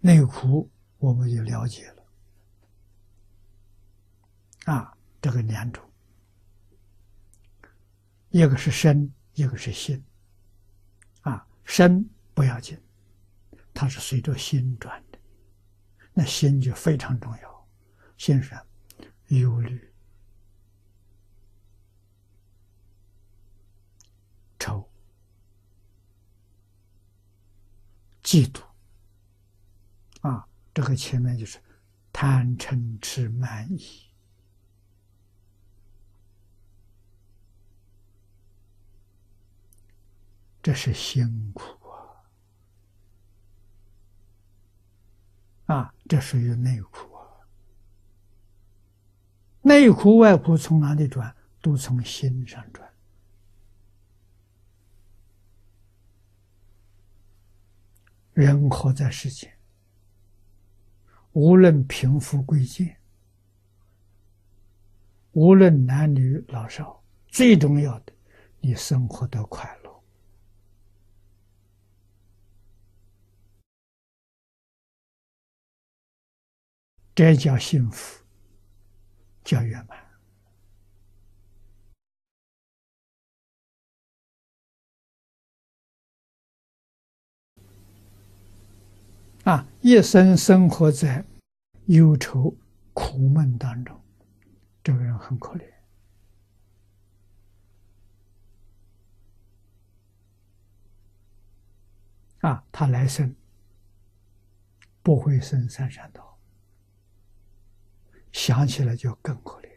内苦我们就了解了。啊，这个两种，一个是身，一个是心。啊，身不要紧，它是随着心转的，那心就非常重要。心上忧虑、愁、嫉妒。这个前面就是贪嗔痴慢疑。这是辛苦啊！啊，这属于内苦啊。内苦外苦从哪里转？都从心上转。人活在世间，无论贫富贵贱，无论男女老少，最重要的，你生活的快乐。这叫幸福，叫圆满啊！一生生活在忧愁苦闷当中，这个人很可怜啊！他来生不会生三善道。想起来就更可怜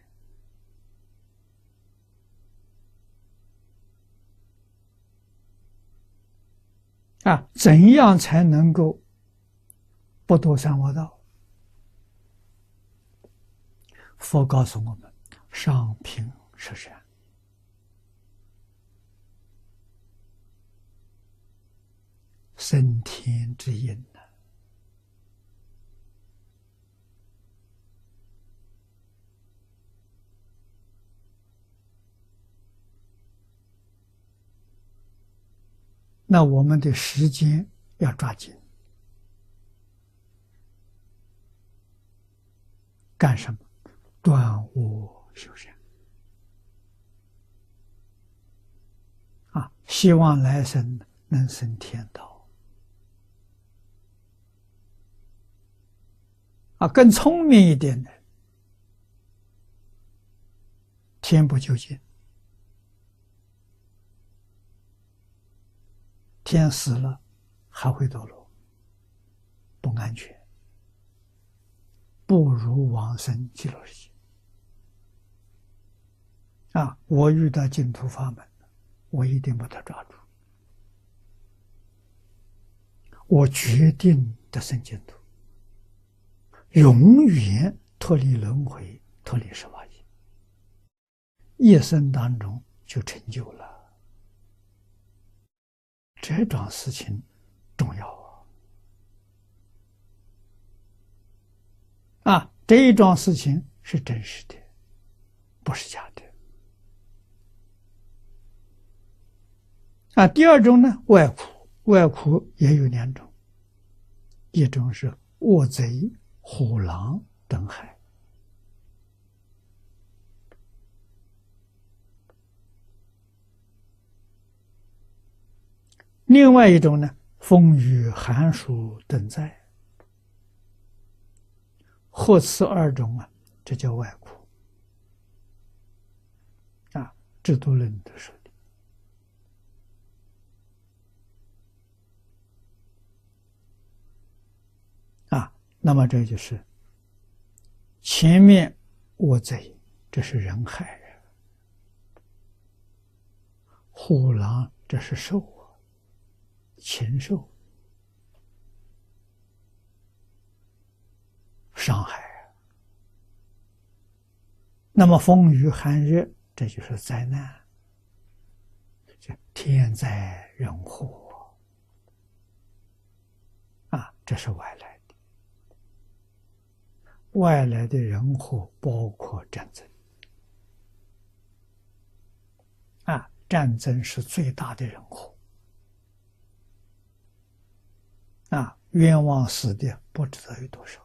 啊！怎样才能够不堕三恶道？佛告诉我们：上品是善，升天之因。那我们的时间要抓紧，干什么？断恶修善啊！希望来生能升天道啊！更聪明一点的，天不究竟。天死了，还会堕落，不安全，不如往生极乐世界。啊！我遇到净土法门，我一定把它抓住，我决定得生净土，永远脱离轮回，脱离十八界，一生当中就成就了。这桩事情重要啊！啊，这一桩事情是真实的，不是假的。啊，第二种呢，外苦，外苦也有两种，一种是恶贼、虎狼等害。另外一种呢，风雨寒暑等灾，或此二种啊，这叫外苦啊。制度论的说那么这就是前面我贼，这是人害人；虎狼，这是兽。禽兽。伤害，那么风雨寒热，这就是灾难，叫天灾人祸啊！这是外来，外来的人祸包括战争啊，战争是最大的人祸。啊，冤枉死的不知道有多少。